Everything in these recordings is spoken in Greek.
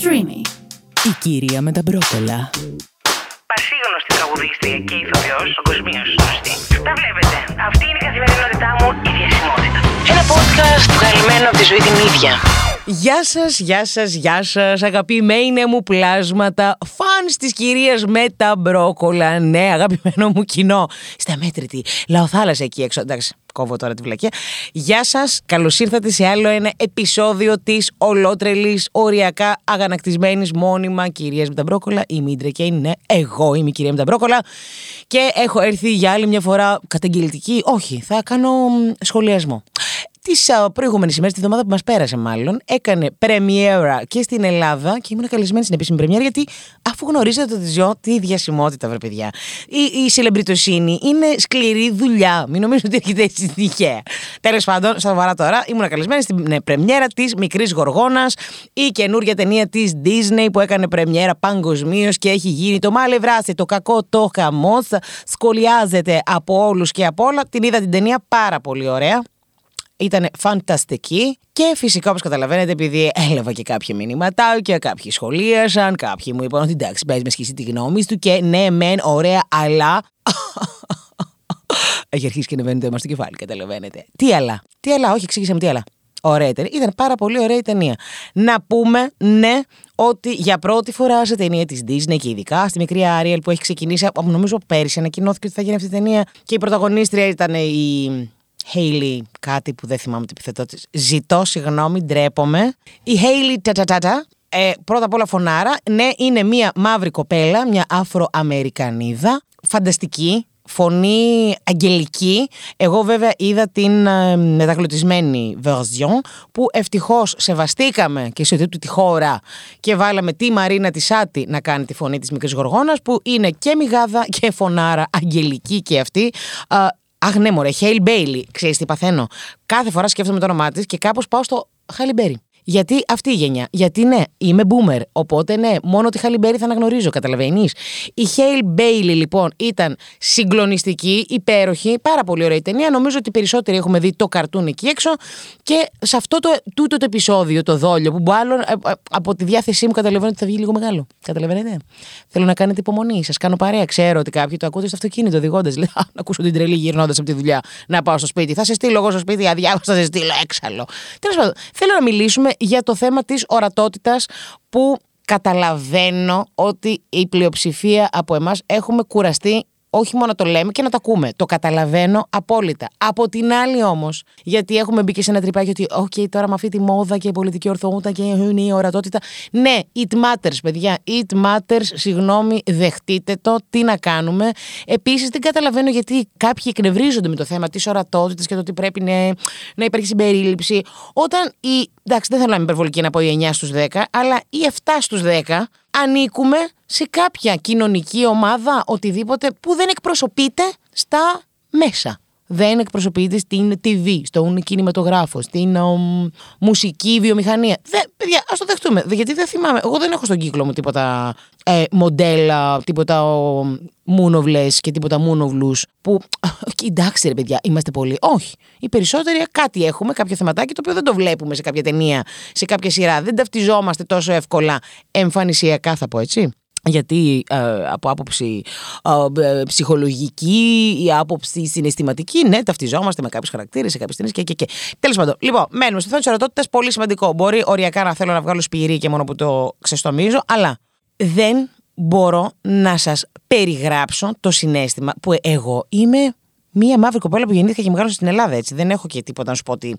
Streamy. Η κυρία με τα μπρόκολα. Πασίγνωστη τραγουδίστρια και ηθοποιός, παγκοσμίω γνωστή. Τα βλέπετε. Αυτή είναι η καθημερινότητά μου, η διασημότητα. Ένα podcast βγαλμένο από τη ζωή την ίδια. Γεια σας, γεια σας, γεια σας αγαπημένε μου πλάσματα Φανς της κυρίας με τα μπρόκολα. Ναι, αγαπημένο μου κοινό. Στα μέτρητη, λαοθάλασσα εκεί έξω. Εντάξει, κόβω τώρα τη βλακία Γεια σας, καλώς ήρθατε σε άλλο ένα επεισόδιο της ολότρελης Οριακά αγανακτισμένης μόνιμα κυρίας με τα μπρόκολα. Η Μίντρε και είναι εγώ είμαι η κυρία με τα μπρόκολα. Και έχω έρθει για άλλη μια φορά καταγγελτική. Όχι, θα κάνω μ, σχολιασμό τις προηγούμενες ημέρες, τη εβδομάδα που μας πέρασε, μάλλον, έκανε πρεμιέρα και στην Ελλάδα και ήμουν καλεσμένη στην επίσημη πρεμιέρα γιατί αφού γνωρίζετε το Τιζιό, τι διασημότητα, βρε παιδιά. Η, η σελεμπριτοσύνη είναι σκληρή δουλειά. Μην νομίζω ότι έχετε έτσι τυχαία. Τέλος πάντων, σοβαρά τώρα, ήμουν καλεσμένη στην ναι, πρεμιέρα της Μικρής Γοργόνας, η καινούργια ταινία της Disney που έκανε πρεμιέρα παγκοσμίως και έχει γίνει το μάλε βράση, το κακό το χαμός. Σκολιάζεται από όλους και από όλα. Την είδα την ταινία πάρα πολύ ωραία ήταν φανταστική και φυσικά όπως καταλαβαίνετε επειδή έλαβα και κάποια μηνύματάκια, κάποιοι σχολίασαν, κάποιοι μου είπαν ότι εντάξει παίζει με σχέση τη γνώμη του και ναι μεν ωραία αλλά... Έχει αρχίσει και ανεβαίνει το αίμα στο κεφάλι, καταλαβαίνετε. Τι άλλα, τι άλλα, όχι, εξήγησε μου τι άλλα. Ωραία ταινία. Ήταν πάρα πολύ ωραία η ταινία. Να πούμε, ναι, ότι για πρώτη φορά σε ταινία της Disney και ειδικά στη μικρή Άριελ που έχει ξεκινήσει, από νομίζω πέρυσι ανακοινώθηκε ότι θα γίνει αυτή η ταινία και η πρωταγωνίστρια ήταν η Hailey, κάτι που δεν θυμάμαι το επιθετό τη. Ζητώ συγγνώμη, ντρέπομαι. Η Hailey Τατατάτα, ε, πρώτα απ' όλα φωνάρα. Ναι, είναι μια μαύρη κοπέλα, μια Αφροαμερικανίδα. Φανταστική, φωνή αγγελική. Εγώ βέβαια είδα την ε, μεταγλωτισμένη version που ευτυχώς σεβαστήκαμε και σε αυτή τη χώρα και βάλαμε τη Μαρίνα τη Σάτι να κάνει τη φωνή της μικρής γοργόνας που είναι και μηγάδα και φωνάρα αγγελική και αυτή. Ε, Αχ, ναι, μωρέ, Χάλι Μπέιλι. Ξέρεις τι παθαίνω. Κάθε φορά σκέφτομαι το όνομά της και κάπως πάω στο Χάλι Μπέρι. Γιατί αυτή η γενιά. Γιατί ναι, είμαι boomer. Οπότε ναι, μόνο τη Χάλι Μπέρι θα αναγνωρίζω, καταλαβαίνεις. Η Χάλι Μπέιλι λοιπόν ήταν συγκλονιστική, υπέροχη, πάρα πολύ ωραία η ταινία. Νομίζω ότι περισσότεροι έχουμε δει το καρτούν εκεί έξω. Και σε αυτό το, τούτο το επεισόδιο, το δόλιο, που μάλλον ε, ε, από τη διάθεσή μου καταλαβαίνω ότι θα βγει λίγο μεγάλο. Καταλαβαίνετε. Θέλω να κάνετε υπομονή. Σας κάνω παρέα. Ξέρω ότι κάποιοι το ακούτε στο αυτοκίνητο οδηγώντας. Λέει, να ακούσω την τρελή γυρνώντας από τη δουλειά να πάω στο σπίτι. Θα σε στείλω εγώ στο σπίτι, αδιάβαστα θα σε στείλω έξαλλο. Τέλος πάντων, θέλω να μιλήσουμε για το θέμα της ορατότητας που καταλαβαίνω ότι η πλειοψηφία από εμάς έχουμε κουραστεί όχι μόνο το λέμε και να το ακούμε. Το καταλαβαίνω απόλυτα. Από την άλλη όμως, γιατί έχουμε μπει και σε ένα τρυπάκι ότι, OK, τώρα με αυτή τη μόδα και η πολιτική ορθότητα και η ορατότητα. Ναι, it matters, παιδιά. It matters, συγγνώμη, δεχτείτε το. Τι να κάνουμε. Επίσης, δεν καταλαβαίνω γιατί κάποιοι εκνευρίζονται με το θέμα της ορατότητας και το ότι πρέπει ναι, να υπάρχει συμπερίληψη. Όταν η. Εντάξει, δεν θέλω να είμαι υπερβολική να πω οι 9 στους 10, αλλά οι 7 στους 10 ανήκουμε σε κάποια κοινωνική ομάδα, οτιδήποτε, που δεν εκπροσωπείται στα μέσα. Δεν εκπροσωπείται στην TV, στον κινηματογράφο, στην μουσική βιομηχανία. Δε, παιδιά, ας το δεχτούμε. Γιατί δεν θυμάμαι. Εγώ δεν έχω στον κύκλο μου τίποτα ε, μοντέλα, τίποτα μούνοβλες και τίποτα μούνοβλους. Που. Εντάξει, ρε παιδιά, είμαστε πολύ. Όχι. Οι περισσότεροι κάτι έχουμε, κάποιο θεματάκι το οποίο δεν το βλέπουμε σε κάποια ταινία, σε κάποια σειρά. Δεν ταυτιζόμαστε τόσο εύκολα εμφανισιακά, θα πω έτσι γιατί ε, από άποψη ε, ψυχολογική ή άποψη συναισθηματική, ναι, ταυτιζόμαστε με κάποιους χαρακτήρες, σε κάποιες ταινίες και, και, και. Τέλος πάντων, λοιπόν, μένουμε στο θέμα της ορατότητας, πολύ σημαντικό. Μπορεί οριακά να θέλω να βγάλω σπηρί και μόνο που το ξεστομίζω, αλλά δεν μπορώ να σας περιγράψω το συνέστημα που εγώ είμαι μία μαύρη κοπέλα που γεννήθηκα και μεγάλωσε στην Ελλάδα. Έτσι. Δεν έχω και τίποτα να σου πω ότι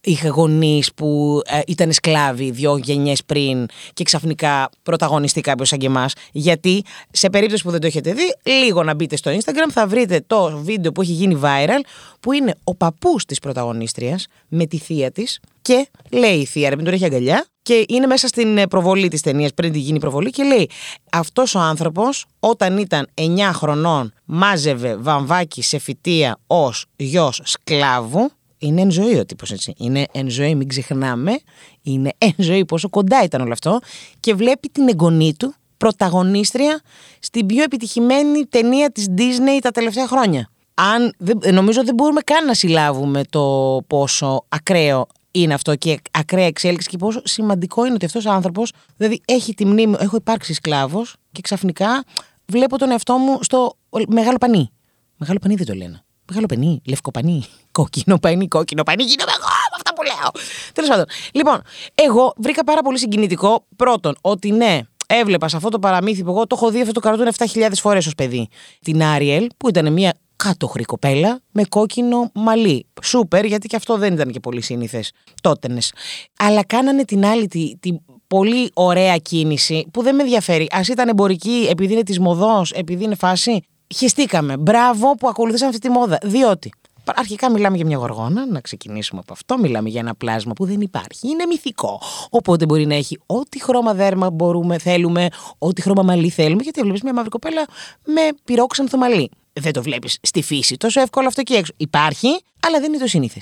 είχα γονείς που ε, ήταν σκλάβοι δύο γενιές πριν και ξαφνικά πρωταγωνιστεί κάποιος σαν και εμάς. Γιατί σε περίπτωση που δεν το έχετε δει, λίγο να μπείτε στο Instagram θα βρείτε το βίντεο που έχει γίνει viral που είναι ο παππούς της πρωταγωνίστριας με τη θεία της και λέει η θεία, ρε, μην τον έχει αγκαλιά. Και είναι μέσα στην ε, προβολή της ταινίας, πριν τη γίνει προβολή, και λέει: Αυτός ο άνθρωπος, όταν ήταν 9 χρονών, μάζευε βαμβάκι σε φυτεία ως γιος σκλάβου. Είναι εν ζωή ο τύπος έτσι. Είναι εν ζωή, μην ξεχνάμε. Είναι εν ζωή, πόσο κοντά ήταν όλο αυτό. Και βλέπει την εγγονή του πρωταγωνίστρια στην πιο επιτυχημένη ταινία της Disney τα τελευταία χρόνια. Αν, νομίζω δεν μπορούμε καν να συλλάβουμε το πόσο ακραίο είναι αυτό και ακραία εξέλιξη και πόσο σημαντικό είναι ότι αυτός ο άνθρωπος, δηλαδή έχει τη μνήμη, έχω υπάρξει σκλάβος και ξαφνικά βλέπω τον εαυτό μου στο μεγάλο πανί. Μεγάλο πανί δεν το λένε. Μεγάλο πανί, λευκό πανί, κόκκινο πανί, κόκκινο πανί, γίνομαι εγώ με αυτά που λέω. Τέλος πάντων. Λοιπόν, εγώ βρήκα πάρα πολύ συγκινητικό πρώτον ότι ναι, έβλεπα σε αυτό το παραμύθι που εγώ το έχω δει αυτό το καρτούν 7.000 φορές ως παιδί. Την Άριελ, που ήταν μια κάτωχρη κοπέλα με κόκκινο μαλλί. Σούπερ, γιατί και αυτό δεν ήταν και πολύ σύνηθες τότενες. Αλλά κάνανε την άλλη, την τη πολύ ωραία κίνηση που δεν με ενδιαφέρει. Α ήταν εμπορική, επειδή είναι της μοδός, επειδή είναι φάση. Χεστήκαμε. Μπράβο που ακολουθήσαμε αυτή τη μόδα. Διότι Αρχικά μιλάμε για μια γοργόνα, να ξεκινήσουμε από αυτό. Μιλάμε για ένα πλάσμα που δεν υπάρχει. Είναι μυθικό. Οπότε μπορεί να έχει ό,τι χρώμα δέρμα μπορούμε, θέλουμε, ό,τι χρώμα μαλλί θέλουμε. Γιατί βλέπει μια μαύρη κοπέλα με πυρόξενθο μαλλί. Δεν το βλέπεις στη φύση τόσο εύκολο αυτό εκεί έξω. Υπάρχει, αλλά δεν είναι το σύνηθε.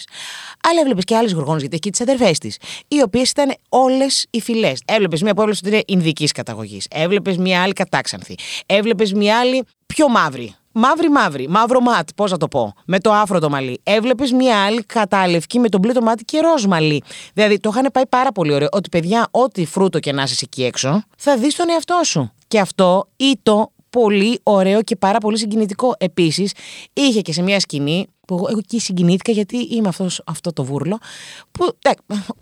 Αλλά έβλεπες και άλλες γοργόνες, γιατί έχει και τις αδερφές της, οι οποίες ήταν όλες οι φυλές. Έβλεπες μία που έβλεπε ότι είναι Ινδικής καταγωγής. Έβλεπες μία άλλη κατάξανθη. Έβλεπες μία άλλη πιο μαύρη. Μαύρη, μαύρη, μαύρο ματ, πώς να το πω, με το άφρο το μαλλί. Έβλεπες μία άλλη κατάλευκη με τον μπλε το μάτι και ροζ μαλλί. Δηλαδή το είχαν πάει πάρα πολύ ωραίο. Ότι παιδιά, ό,τι φρούτο και να είσαι εκεί έξω, θα δεις τον εαυτό σου. Και αυτό ήτο πολύ ωραίο και πάρα πολύ συγκινητικό. Επίσης, είχε και σε μια σκηνή που εγώ εκεί συγκινήθηκα γιατί είμαι αυτός, αυτό το βούρλο. Που, ε,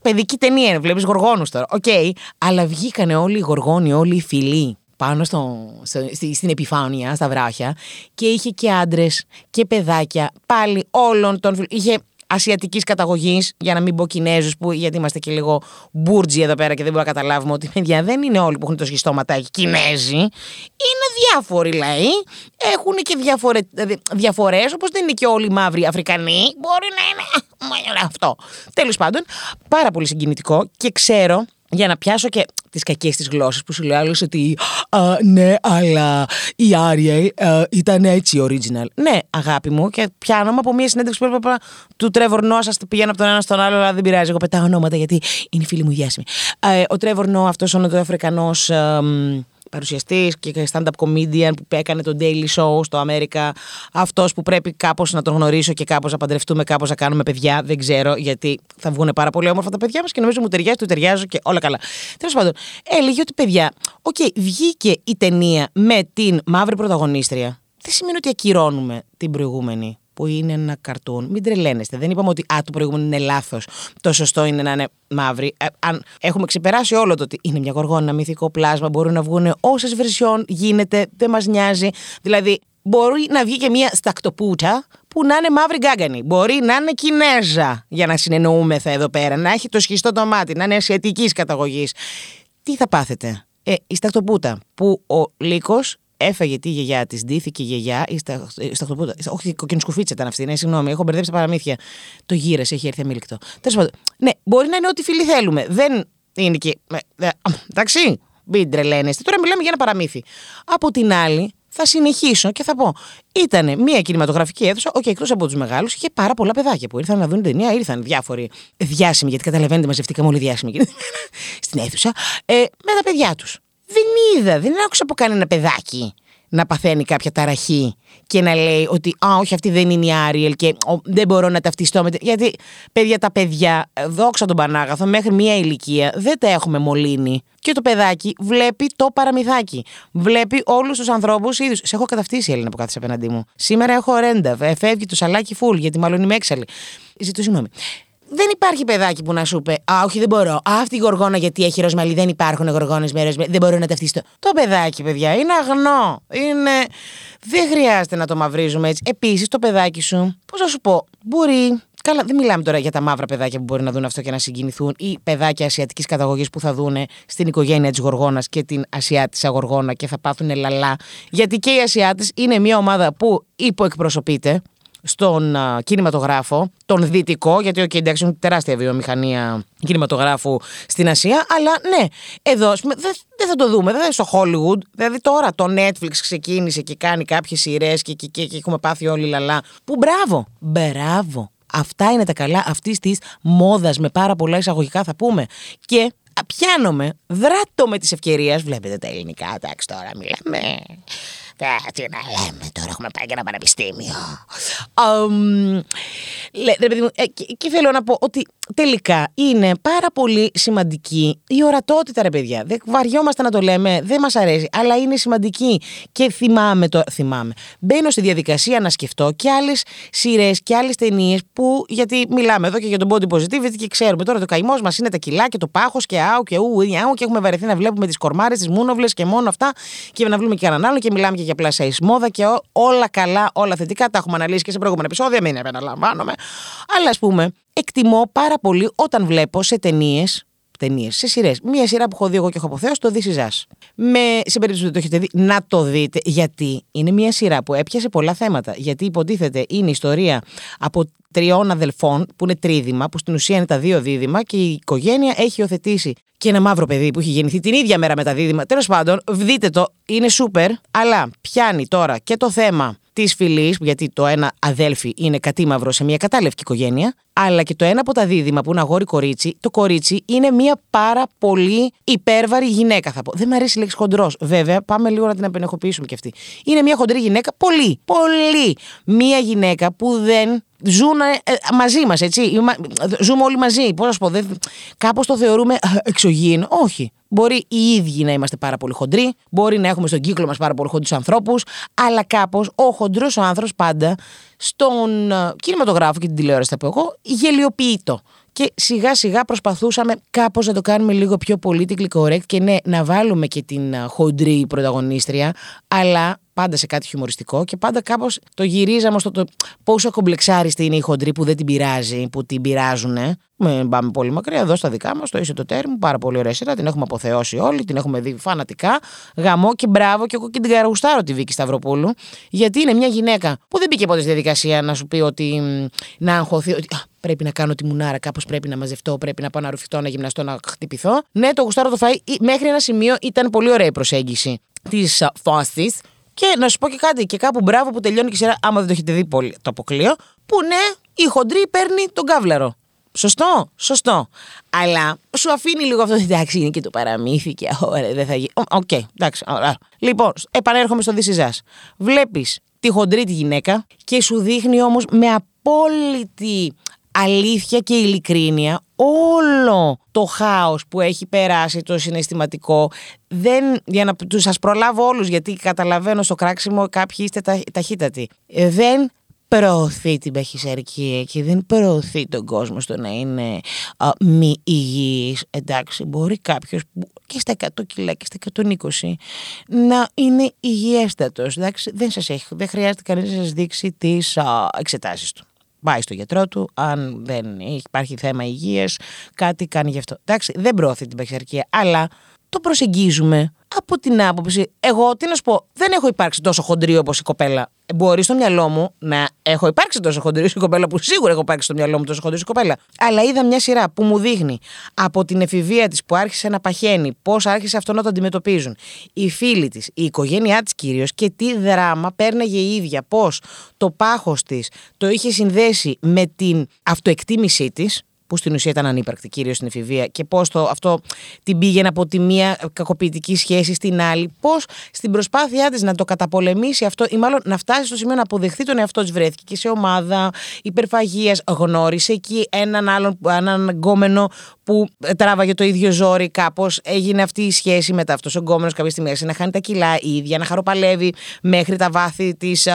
παιδική ταινία είναι, βλέπεις γοργόνους τώρα. Ok, okay, αλλά βγήκανε όλοι οι γοργόνοι, όλοι οι φιλοί πάνω στο, στο, στην επιφάνεια, στα βράχια και είχε και άντρες και παιδάκια πάλι όλων των Είχε ασιατικής καταγωγής, για να μην πω Κινέζους, που γιατί είμαστε και λίγο μπουρτζι εδώ πέρα και δεν μπορούμε να καταλάβουμε ότι παιδιά δεν είναι όλοι που έχουν το σχιστόματάκι Κινέζοι. Είναι διάφοροι λαοί. Έχουν και διαφορές, όπως δεν είναι και όλοι οι μαύροι Αφρικανοί. Μπορεί να είναι. Αυτό. Τέλος πάντων, πάρα πολύ συγκινητικό και ξέρω για να πιάσω και τις κακές της γλώσσες που σου λέει άλλο ότι α, ναι, αλλά η Άριελ ήταν έτσι original. Ναι, αγάπη μου, και πιάνομαι από μια συνέντευξη που έπρεπε του Τρέβορ Νό. Σας πηγαίνω από τον ένα στον άλλο, αλλά δεν πειράζει. Εγώ πετάω ονόματα γιατί είναι φίλοι μου διάσημοι. Ε, ο Τρέβορ Νό, αυτός ο Νοτιοαφρικανός παρουσιαστής και stand-up comedian που έκανε το Daily Show στο Αμέρικα. Αυτός που πρέπει κάπως να τον γνωρίσω και κάπως να παντρευτούμε, κάπως να κάνουμε παιδιά. Δεν ξέρω γιατί θα βγουν πάρα πολύ όμορφα τα παιδιά μας και νομίζω μου ταιριάζει, του ταιριάζω και όλα καλά. Τέλος πάντων, έλεγε ότι παιδιά, OK, okay, βγήκε η ταινία με την μαύρη πρωταγωνίστρια. Δεν σημαίνει ότι ακυρώνουμε την προηγούμενη που είναι ένα καρτούν. Μην τρελαίνεστε. Δεν είπαμε ότι α, το προηγούμενο είναι λάθος. Το σωστό είναι να είναι μαύρη. Ε, αν έχουμε ξεπεράσει όλο το ότι είναι μια γοργόνα, ένα μυθικό πλάσμα, μπορούν να βγουν όσες βερσιόν γίνεται, δεν μας νοιάζει. Δηλαδή, μπορεί να βγει και μια στακτοπούτα που να είναι μαύρη γκάγκανη. Μπορεί να είναι Κινέζα, για να συνεννοούμεθα εδώ πέρα. Να έχει το σχιστό το μάτι, να είναι ασιατικής καταγωγής. Τι θα πάθετε; Ε, η στακτοπούτα που ο λύκος έφαγε τη γιαγιά της, ντύθηκε η γιαγιά, η στα, σταχτοπούτα. Όχι, κοκκινουσκουφίτσα ήταν αυτή, ναι, συγγνώμη, έχω μπερδέψει τα παραμύθια. Το γύρε, έχει έρθει αμήλικτο. Τέλος πάντων, ναι, μπορεί να είναι ό,τι φίλοι θέλουμε. Δεν είναι και. Εντάξει, μην τρελαίνεστε. Τώρα μιλάμε για ένα παραμύθι. Από την άλλη, θα συνεχίσω και θα πω. Ήταν μια κινηματογραφική αίθουσα, όχι εκτός από τους μεγάλους, είχε πάρα πολλά παιδάκια που ήρθαν να δουν την ταινία. Ήρθαν διάφοροι διάσημοι, γιατί καταλαβαίνετε, μαζευτήκαμε όλοι διάσημοι στην αίθουσα, ε, με τα παιδιά τους. Δεν είδα, δεν άκουσα από κανένα παιδάκι να παθαίνει κάποια ταραχή και να λέει ότι «Α, όχι αυτή δεν είναι η Άριελ και δεν μπορώ να ταυτιστώ με...» Γιατί, παιδιά, τα παιδιά, δόξα τον Πανάγαθο, μέχρι μία ηλικία δεν τα έχουμε μολύνει. Και το παιδάκι βλέπει το παραμυθάκι. Βλέπει όλους τους ανθρώπους ίδιους. Σε έχω καταυτίσει, Έλληνα, που κάθεσαι απέναντί μου. Σήμερα έχω ρέντα. Φεύγει το σαλάκι φουλ, γιατί μάλλον είμαι έξαλλη. Ζητώ συγγνώμη δεν υπάρχει παιδάκι που να σου πει Α, όχι, δεν μπορώ. Α, αυτή η γοργόνα γιατί έχει ροσμαλί. Δεν υπάρχουν γοργόνες με ροσμαλί. Δεν μπορώ να ταυτιστώ. Το παιδάκι, παιδιά, είναι αγνό. Είναι... Δεν χρειάζεται να το μαυρίζουμε έτσι. Επίσης, το παιδάκι σου, πώς να σου πω, μπορεί. Καλά, δεν μιλάμε τώρα για τα μαύρα παιδάκια που μπορεί να δουν αυτό και να συγκινηθούν ή παιδάκια ασιατικής καταγωγής που θα δουν στην οικογένεια της Γοργόνας και την Ασιάτισα Γοργόνα και θα πάθουν λαλά. Γιατί και οι Ασιάτες είναι μια ομάδα που υποεκπροσωπείται στον α, κινηματογράφο, τον δυτικό, γιατί okay, εντάξει, είναι τεράστια βιομηχανία κινηματογράφου στην Ασία, αλλά ναι, εδώ δεν δε θα το δούμε, δεν θα στο Hollywood. Δηλαδή τώρα το Netflix ξεκίνησε και κάνει κάποιες σειρές και, και, και, και, έχουμε πάθει όλοι λαλά. Που μπράβο, μπράβο. Αυτά είναι τα καλά αυτής της μόδας με πάρα πολλά εισαγωγικά θα πούμε. Και πιάνομαι, δράτω με τη ευκαιρία. Βλέπετε τα ελληνικά, εντάξει τώρα μιλάμε Ε, τι να λέμε τώρα, έχουμε πάει και ένα πανεπιστήμιο. Αμ, λέ, ρε παιδί μου, ε, και, και θέλω να πω ότι τελικά είναι πάρα πολύ σημαντική η ορατότητα, ρε παιδιά. Δεν βαριόμαστε να το λέμε, δεν μας αρέσει, αλλά είναι σημαντική. Και θυμάμαι το. Θυμάμαι. Μπαίνω στη διαδικασία να σκεφτώ και άλλες σειρές και άλλες ταινίες που. Γιατί μιλάμε εδώ και για τον body positivity και ξέρουμε τώρα το καημός μας είναι τα κιλά και το πάχος και άου και ου, άου και έχουμε βαρεθεί να βλέπουμε τις κορμάρες, τις μούνοβλες και μόνο αυτά και να βλέπουμε και έναν άλλο και μιλάμε και για πλάσα μόδα και ό, όλα καλά, όλα θετικά. Τα έχουμε αναλύσει και σε προηγούμενα επεισόδια, μην επαναλαμβάνομαι. Αλλά ας πούμε, εκτιμώ πάρα πολύ όταν βλέπω σε ταινίες ταινίες, σε σειρές. Μία σειρά που έχω δει εγώ και έχω αποθέω, το This Is Us. Με, σε περίπτωση που δεν το έχετε δει, να το δείτε. Γιατί είναι μία σειρά που έπιασε πολλά θέματα. Γιατί υποτίθεται είναι ιστορία από τριών αδελφών, που είναι τρίδημα, που στην ουσία είναι τα δύο δίδυμα και η οικογένεια έχει υιοθετήσει και ένα μαύρο παιδί που έχει γεννηθεί την ίδια μέρα με τα δίδυμα. Τέλος πάντων, δείτε το, είναι σούπερ, αλλά πιάνει τώρα και το θέμα της φυλής, γιατί το ένα αδέλφι είναι κατήμαυρο σε μια κατάλευκη οικογένεια, αλλά και το ένα από τα δίδυμα που είναι αγόρι-κορίτσι, το κορίτσι είναι μια πάρα πολύ υπέρβαρη γυναίκα, θα πω. Δεν μου αρέσει η λέξη χοντρός. Βέβαια, πάμε λίγο να την απενεχοποιήσουμε κι αυτή. Είναι μια χοντρή γυναίκα, πολύ, πολύ. Μια γυναίκα που δεν ζουν ε, μαζί μας, έτσι. Ζούμε όλοι μαζί. Πώς να σου πω, κάπως το θεωρούμε εξωγήινο. Όχι. Μπορεί οι ίδιοι να είμαστε πάρα πολύ χοντροί, μπορεί να έχουμε στον κύκλο μας πάρα πολύ χοντρούς ανθρώπους, αλλά κάπως ο χοντρός ο άνθρωπος πάντα στον ε, κινηματογράφο και την τηλεόραση, θα πω εγώ, γελιοποιεί το. Και σιγά σιγά προσπαθούσαμε κάπως να το κάνουμε λίγο πιο politically correct και ναι, να βάλουμε και την ε, χοντρή πρωταγωνίστρια, αλλά πάντα σε κάτι χιουμοριστικό και πάντα κάπως το γυρίζαμε στο το πόσο κομπλεξάριστη είναι η χοντρή που δεν την πειράζει, που την πειράζουν. Με πάμε πολύ μακριά εδώ στα δικά μας, το είσαι το τέρμι, πάρα πολύ ωραία σειρά. Την έχουμε αποθεώσει όλοι, την έχουμε δει φανατικά. Γαμό και μπράβο, και εγώ και την καραγουστάρω τη Βίκη Σταυροπούλου. Γιατί είναι μια γυναίκα που δεν μπήκε ποτέ στη διαδικασία να σου πει ότι να αγχωθεί, ότι πρέπει να κάνω τη μουνάρα, κάπως πρέπει να μαζευτώ, πρέπει να πάω να ρουφηθώ, να γυμναστώ, να χτυπηθώ. Ναι, το γουστάρω το φάει. Μέχρι ένα σημείο ήταν πολύ ωραία η προσέγγιση της φάσης. Και να σου πω και κάτι, και κάπου μπράβο που τελειώνει και η σειρά, άμα δεν το έχετε δει πολύ το αποκλείω, που ναι, η χοντρή παίρνει τον κάβλαρο. Σωστό, σωστό. Αλλά σου αφήνει λίγο αυτό. Εντάξει, είναι και το παραμύθι και ωραία, δεν θα γίνει. OK, okay, εντάξει. Ωραία. Λοιπόν, επανέρχομαι στο This Βλέπεις τη χοντρή τη γυναίκα και σου δείχνει όμως με απόλυτη αλήθεια και ειλικρίνεια όλο το χάος που έχει περάσει το συναισθηματικό δεν, για να τους σας προλάβω όλους γιατί καταλαβαίνω στο κράξιμο κάποιοι είστε τα, ταχύτατοι δεν προωθεί την παχυσαρκία και δεν προωθεί τον κόσμο στο να είναι α, μη υγιής. Εντάξει, μπορεί κάποιος και στα 100 κιλά και στα 120 να είναι υγιέστατος. Εντάξει, δεν, σας έχει, δεν χρειάζεται κανείς να σας δείξει τις α, εξετάσεις του πάει στο γιατρό του, αν δεν υπάρχει θέμα υγείας, κάτι κάνει γι' αυτό. Εντάξει, δεν προωθεί την παχυσαρκία, αλλά το προσεγγίζουμε από την άποψη, εγώ τι να σου πω, δεν έχω υπάρξει τόσο χοντρή όπως η κοπέλα. Μπορεί στο μυαλό μου να έχω υπάρξει τόσο χοντρή η κοπέλα, που σίγουρα έχω υπάρξει στο μυαλό μου τόσο χοντρή η κοπέλα. Αλλά είδα μια σειρά που μου δείχνει από την εφηβεία της που άρχισε να παχαίνει, πώς άρχισε αυτό να το αντιμετωπίζουν. Οι φίλοι της, η οικογένειά της κυρίως και τι δράμα πέρναγε η ίδια. Πώς το πάχος της το είχε συνδέσει με την αυτοεκτίμησή της, που στην ουσία ήταν ανύπαρκτη, κυρίως στην εφηβεία, και πώς αυτό την πήγαινε από τη μία κακοποιητική σχέση στην άλλη, πώς στην προσπάθειά της να το καταπολεμήσει αυτό, ή μάλλον να φτάσει στο σημείο να αποδεχθεί τον εαυτό της, βρέθηκε και σε ομάδα υπερφαγίας, γνώρισε εκεί έναν άλλον, έναν γκόμενο που τράβαγε το ίδιο ζόρι, κάπως έγινε αυτή η σχέση μετά αυτός ο γκόμενος κάποια στιγμή να χάνει τα κιλά η ίδια, να χαροπαλεύει μέχρι τα βάθη της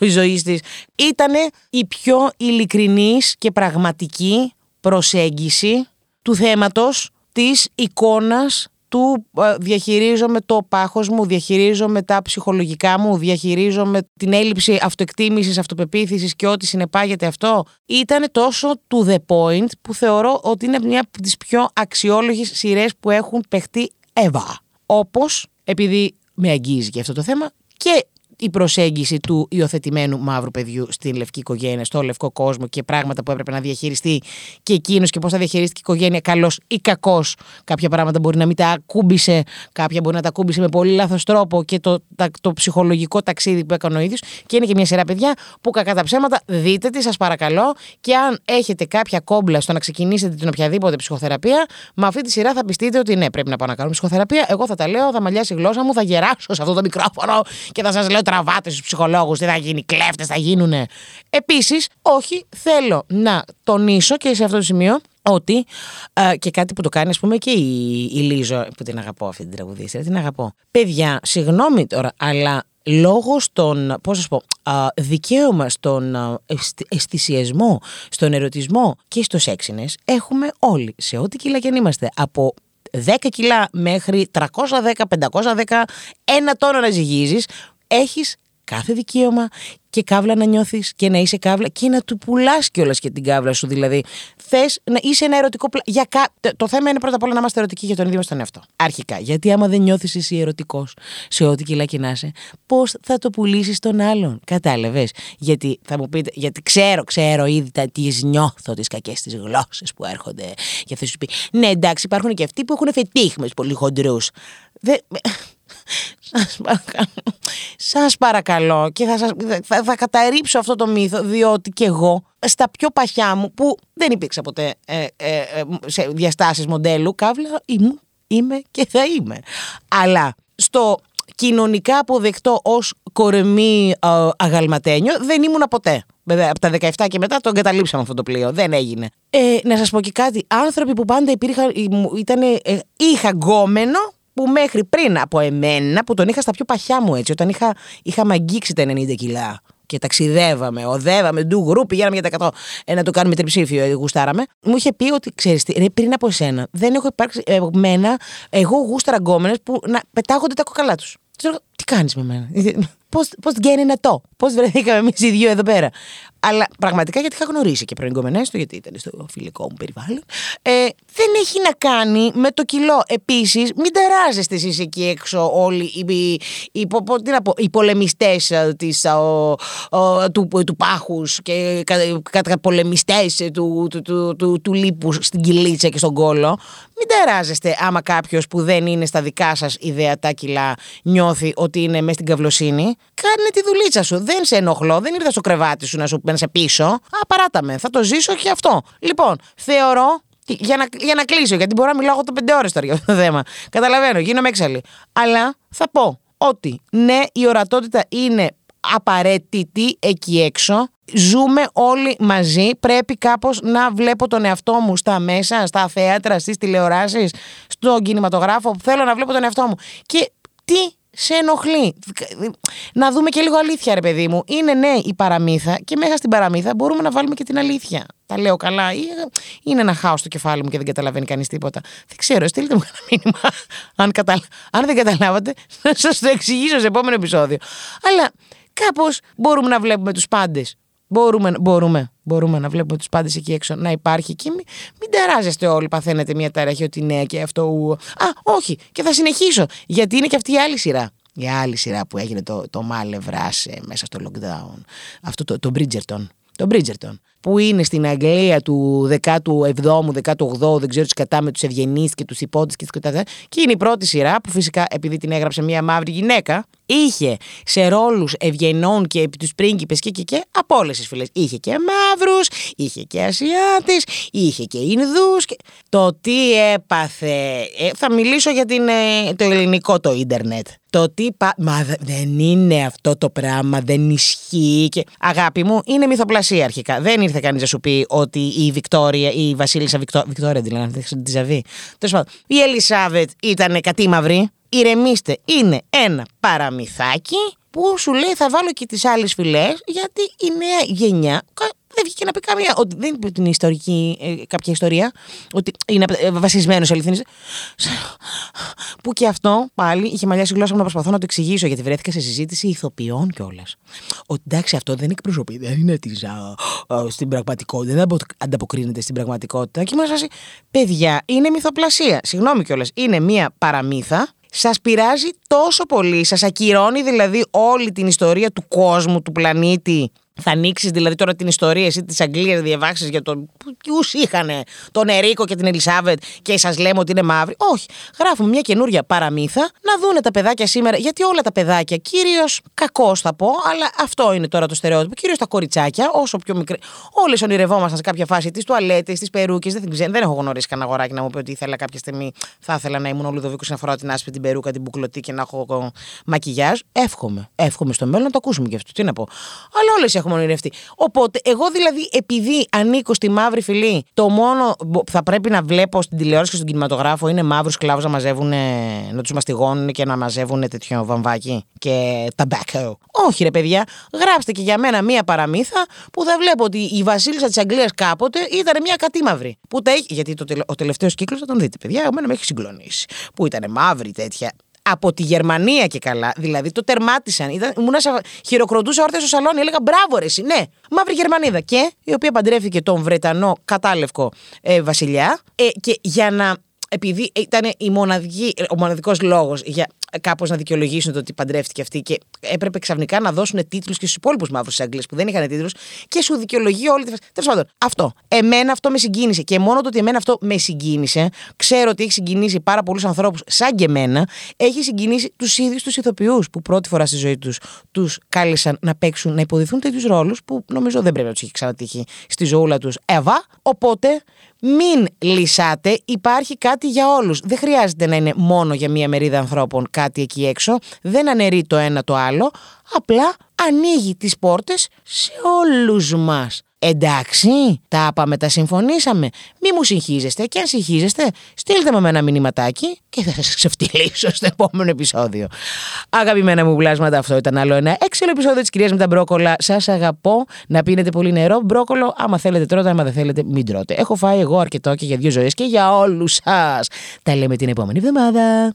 ζωής της. Ήτανε η πιο ειλικρινής και πραγματική προσέγγιση του θέματος της εικόνας του ε, διαχειρίζομαι το πάχος μου, διαχειρίζομαι τα ψυχολογικά μου, διαχειρίζομαι την έλλειψη αυτοεκτίμησης, αυτοπεποίθησης και ό,τι συνεπάγεται αυτό. Ήταν τόσο to the point που θεωρώ ότι είναι μια από τις πιο αξιόλογες σειρές που έχουν παιχτεί ever. Όπως, επειδή με αγγίζει και αυτό το θέμα, και η προσέγγιση του υιοθετημένου μαύρου παιδιού στην λευκή οικογένεια, στο λευκό κόσμο και πράγματα που έπρεπε να διαχειριστεί και εκείνος και πώς θα διαχειρίστηκε η οικογένεια, καλός ή κακός. Κάποια πράγματα μπορεί να μην τα ακούμπησε, κάποια μπορεί να τα ακούμπησε με πολύ λάθος τρόπο και το, το ψυχολογικό ταξίδι που έκανε ο ίδιος. Και είναι και μια σειρά παιδιά που κακά τα ψέματα, δείτε τη, σας παρακαλώ. Και αν έχετε κάποια κόμπλα στο να ξεκινήσετε την οποιαδήποτε ψυχοθεραπεία, με αυτή τη σειρά θα πιστείτε ότι ναι, πρέπει να πάω να κάνω ψυχοθεραπεία. Εγώ θα τα λέω, θα μαλλιάσει η γλώσσα μου, θα γεράσω σε αυτό το μικρόφωνο και θα σας λέω τραβάτε στους ψυχολόγους, τι θα γίνει, κλέφτες θα γίνουνε. Επίσης, όχι, θέλω να τονίσω και σε αυτό το σημείο ότι ε, και κάτι που το κάνει, ας πούμε, και η, η Λίζο, που την αγαπώ αυτή την τραγουδίστρια, την αγαπώ. Παιδιά, συγγνώμη τώρα, αλλά λόγω στον, πώς σας πω, α, δικαίωμα στον α, αισθησιασμό, στον ερωτισμό και στο σεξινες έχουμε όλοι, σε ό,τι κιλά και αν είμαστε, από 10 κιλά μέχρι 310, 510, ένα τόνο να ζυγίζεις, έχεις κάθε δικαίωμα και κάβλα να νιώθεις και να είσαι κάβλα και να του πουλάς κιόλας και την κάβλα σου. Δηλαδή, θες να είσαι ένα ερωτικό. Πλα... Για κα... Το θέμα είναι πρώτα απ' όλα να είμαστε ερωτικοί για τον ίδιο μας τον εαυτό. Αρχικά. Γιατί άμα δεν νιώθεις εσύ ερωτικός σε ό,τι κιλά και να είσαι, πώς θα το πουλήσεις τον άλλον. Κατάλαβες; Γιατί θα μου πείτε, γιατί ξέρω, ξέρω ήδη τις νιώθω τις κακές τις γλώσσες που έρχονται. Και θα σου πει, Ναι, εντάξει, υπάρχουν και αυτοί που έχουν φετίχ με πολύ χοντρούς. Δεν... Σας παρακαλώ, σας παρακαλώ και θα, σας, θα, θα καταρρύψω αυτό το μύθο διότι και εγώ στα πιο παχιά μου που δεν υπήρξα ποτέ ε, ε, ε, σε διαστάσεις μοντέλου καύλα ήμουν, είμαι και θα είμαι. Αλλά στο κοινωνικά αποδεκτό ως κορεμί ε, αγαλματένιο δεν ήμουν ποτέ. Βέβαια, από τα 17 και μετά το εγκαταλείψαμε αυτό το πλοίο. Δεν έγινε. Ε, να σας πω και κάτι. Άνθρωποι που πάντα υπήρχαν, ήταν, ε, είχα γκόμενο που μέχρι πριν από εμένα, που τον είχα στα πιο παχιά μου έτσι, όταν είχα, είχα μαγγίξει τα 90 κιλά και ταξιδεύαμε, οδεύαμε, ντου γρου, πηγαίναμε για τα 100 ε, να το κάνουμε τριψήφιο, ε, γουστάραμε. Μου είχε πει ότι ξέρεις τι, πριν από εσένα δεν έχω υπάρξει ε, μένα, εγώ γούσταρα γκόμενες που να πετάγονται τα κοκαλά τους. Τι κάνεις με μένα; Πώς πώς ένα το, πώς βρεθήκαμε εμείς οι δύο εδώ πέρα; Αλλά πραγματικά γιατί είχα γνωρίσει και προηγούμενε του, γιατί ήταν στο φιλικό μου περιβάλλον. Ε, δεν έχει να κάνει με το κιλό. Επίσης, μην ταράζεστε εσείς εκεί έξω όλοι οι, οι, οι, οι πολεμιστές ε, του, του πάχους και κατά πολεμιστές του, του, του, του, του λίπου στην κυλίτσα και στον κόλο. Μην ταράζεστε άμα κάποιος που δεν είναι στα δικά σας ιδεατά κιλά νιώθει ότι είναι μέσα στην καυλοσύνη. Κάνε τη δουλίτσα σου. Δεν σε ενοχλώ, δεν ήρθα στο κρεβάτι σου να σου να σε πίσω. Α, παράτα με, θα το ζήσω και αυτό. Λοιπόν, θεωρώ για να, για να κλείσω, γιατί μπορώ να μιλάω το πέντε ώρες τώρα για αυτό το θέμα. Καταλαβαίνω, γίνομαι έξαλλη. Αλλά θα πω ότι ναι, η ορατότητα είναι απαραίτητη εκεί έξω. Ζούμε όλοι μαζί. Πρέπει κάπως να βλέπω τον εαυτό μου στα μέσα, στα θέατρα, στις τηλεοράσεις, στον κινηματογράφο. Θέλω να βλέπω τον εαυτό μου. Και τι σε ενοχλεί. Να δούμε και λίγο αλήθεια, ρε παιδί μου. Είναι ναι η παραμύθα και μέσα στην παραμύθα μπορούμε να βάλουμε και την αλήθεια. Τα λέω καλά, ή είναι ένα χάος στο κεφάλι μου και δεν καταλαβαίνει κανείς τίποτα. Δεν ξέρω, στείλτε μου ένα μήνυμα. Αν, καταλα... Αν δεν καταλάβατε, θα σας το εξηγήσω σε επόμενο επεισόδιο. Αλλά κάπως μπορούμε να βλέπουμε τους πάντες. Μπορούμε, μπορούμε, μπορούμε να βλέπουμε τους πάντες εκεί έξω να υπάρχει και μην, μην τεράζεστε όλοι. Παθαίνετε μια ταραχή ότι ναι και αυτό. Α, όχι, και θα συνεχίσω. Γιατί είναι και αυτή η άλλη σειρά. Η άλλη σειρά που έγινε το, το Μάλευρας μέσα στο lockdown. Αυτό το, το Bridgerton. Το Bridgerton. Που είναι στην Αγγλία του 17ου, 18ου, δεν ξέρω τι κατά με τους ευγενείς και τους υπότε και τις Και είναι η πρώτη σειρά που φυσικά επειδή την έγραψε μια μαύρη γυναίκα, είχε σε ρόλους ευγενών και επί τους πρίγκιπες και και και από όλες τις φυλές. Είχε και μαύρους, είχε και Ασιάτες, είχε και Ινδούς. Και... Το τι έπαθε, ε, θα μιλήσω για την, ε, το ελληνικό το ίντερνετ. Το τι πα... Μα δεν είναι αυτό το πράγμα, δεν ισχύει. Και... Αγάπη μου, είναι μυθοπλασία αρχικά. Δεν ήρθε κανεί να σου πει ότι η Βικτόρια, η Βασίλισσα Βικτό... Βικτόρια, δηλαδή, τη Ζαβή. Τέλος πάντων, η Ελισάβετ ήταν κατήμαυρη ηρεμήστε, είναι ένα παραμυθάκι που σου λέει θα βάλω και τις άλλες φυλές γιατί η νέα γενιά δεν βγήκε να πει καμία. Ότι δεν είπε την ιστορική, ε, κάποια ιστορία. Ότι είναι ε, βασισμένος σε αληθινής. Που και αυτό πάλι είχε μαλλιάσει γλώσσα μου να προσπαθώ να το εξηγήσω γιατί βρέθηκα σε συζήτηση ηθοποιών κιόλας. Ότι εντάξει, αυτό δεν εκπροσωπεί, δεν είναι της στην πραγματικότητα, δεν ανταποκρίνεται στην πραγματικότητα. Και μου παιδιά, είναι μυθοπλασία. Συγγνώμη κιόλας. Είναι μία παραμύθα Σας πειράζει τόσο πολύ, σας ακυρώνει δηλαδή όλη την ιστορία του κόσμου, του πλανήτη. Θα ανοίξεις δηλαδή τώρα την ιστορία εσύ της Αγγλίας, διαβάσει για τον. Ποιου είχαν, τον Ερίκο και την Ελισάβετ και σας λέμε ότι είναι μαύροι. Όχι. Γράφουμε μια καινούρια παραμύθα να δούνε τα παιδάκια σήμερα. Γιατί όλα τα παιδάκια, κυρίως κακό θα πω, αλλά αυτό είναι τώρα το στερεότυπο. Κυρίως τα κοριτσάκια, όσο πιο μικρέ. Όλες ονειρευόμασταν σε κάποια φάση τι τουαλέτε, τι περούκε. Δεν, δεν έχω γνωρίσει κανένα αγοράκι να μου πει ότι ήθελα κάποια στιγμή. Θα ήθελα να ήμουν ο Λουδοβίκος να φοράω την άσπρη, την περούκα, την μπουκλωτή και να έχω μακιγιάζ. Εύχομαι. Εύχομαι στο μέλλον να το ακούσουμε γι' αυτό. Τι να πω. Αλλά όλες έχουμε ονειρευτεί. Οπότε, εγώ δηλαδή, επειδή ανήκω στη μαύρη φυλή, το μόνο που θα πρέπει να βλέπω στην τηλεόραση και στον κινηματογράφο είναι μαύρους κλάβου να μαζεύουν, να τους μαστιγώνουν και να μαζεύουν τέτοιο βαμβάκι και ταμπάκο. Όχι, ρε παιδιά, γράψτε και για μένα μία παραμύθα που θα βλέπω ότι η Βασίλισσα της Αγγλίας κάποτε ήταν μια κατήμαυρη. Που τα έχει, γιατί το, ο τελευταίος κύκλος θα τον δείτε, παιδιά, εμένα με έχει συγκλονίσει. Που ήταν μαύρη τέτοια από τη Γερμανία και καλά. Δηλαδή το τερμάτισαν. Ήταν, ήμουν σαν χειροκροτούσα όρθια στο σαλόνι. Έλεγα μπράβο, ρε, εσύ, ναι. Μαύρη Γερμανίδα. Και η οποία παντρεύτηκε τον Βρετανό κατάλευκο ε, βασιλιά. Ε, και για να. Επειδή ήταν η μοναδική, ο μοναδικός λόγος για κάπως να δικαιολογήσουν το ότι παντρεύτηκε αυτή και έπρεπε ξαφνικά να δώσουν τίτλους και στους υπόλοιπους μαύρους Έγγλε που δεν είχαν τίτλους και σου δικαιολογεί όλη τη φάση. Τέλος πάντων, αυτό. Εμένα αυτό με συγκίνησε και μόνο το ότι εμένα αυτό με συγκίνησε, ξέρω ότι έχει συγκινήσει πάρα πολλούς ανθρώπους σαν και εμένα, έχει συγκινήσει τους ίδιους τους ηθοποιούς που πρώτη φορά στη ζωή τους τους κάλεσαν να παίξουν, να υποδηθούν τέτοιους ρόλους που νομίζω δεν πρέπει να τους έχει ξανατύχει στη ζωούλα τους Εύα. Οπότε μην λυσάτε, υπάρχει κάτι για όλους. Δεν χρειάζεται να είναι μόνο για μία μερίδα ανθρώπων κάτι εκεί έξω. Δεν αναιρεί το ένα το άλλο. Απλά ανοίγει τις πόρτες σε όλους μας. Εντάξει, τα είπαμε, τα συμφωνήσαμε. Μη μου συγχύζεστε και αν συγχύζεστε, στείλτε με ένα μηνυματάκι και θα σας ξεφτυλίσω στο επόμενο επεισόδιο. Αγαπημένα μου βλάσματα, αυτό ήταν άλλο ένα έξελο επεισόδιο της κυρίας με τα μπρόκολα. Σας αγαπώ να πίνετε πολύ νερό. Μπρόκολο, άμα θέλετε τρώτε, άμα δεν θέλετε, μην τρώτε. Έχω φάει εγώ αρκετό και για δύο ζωές και για όλους σας. Τα λέμε την επόμενη εβδομάδα.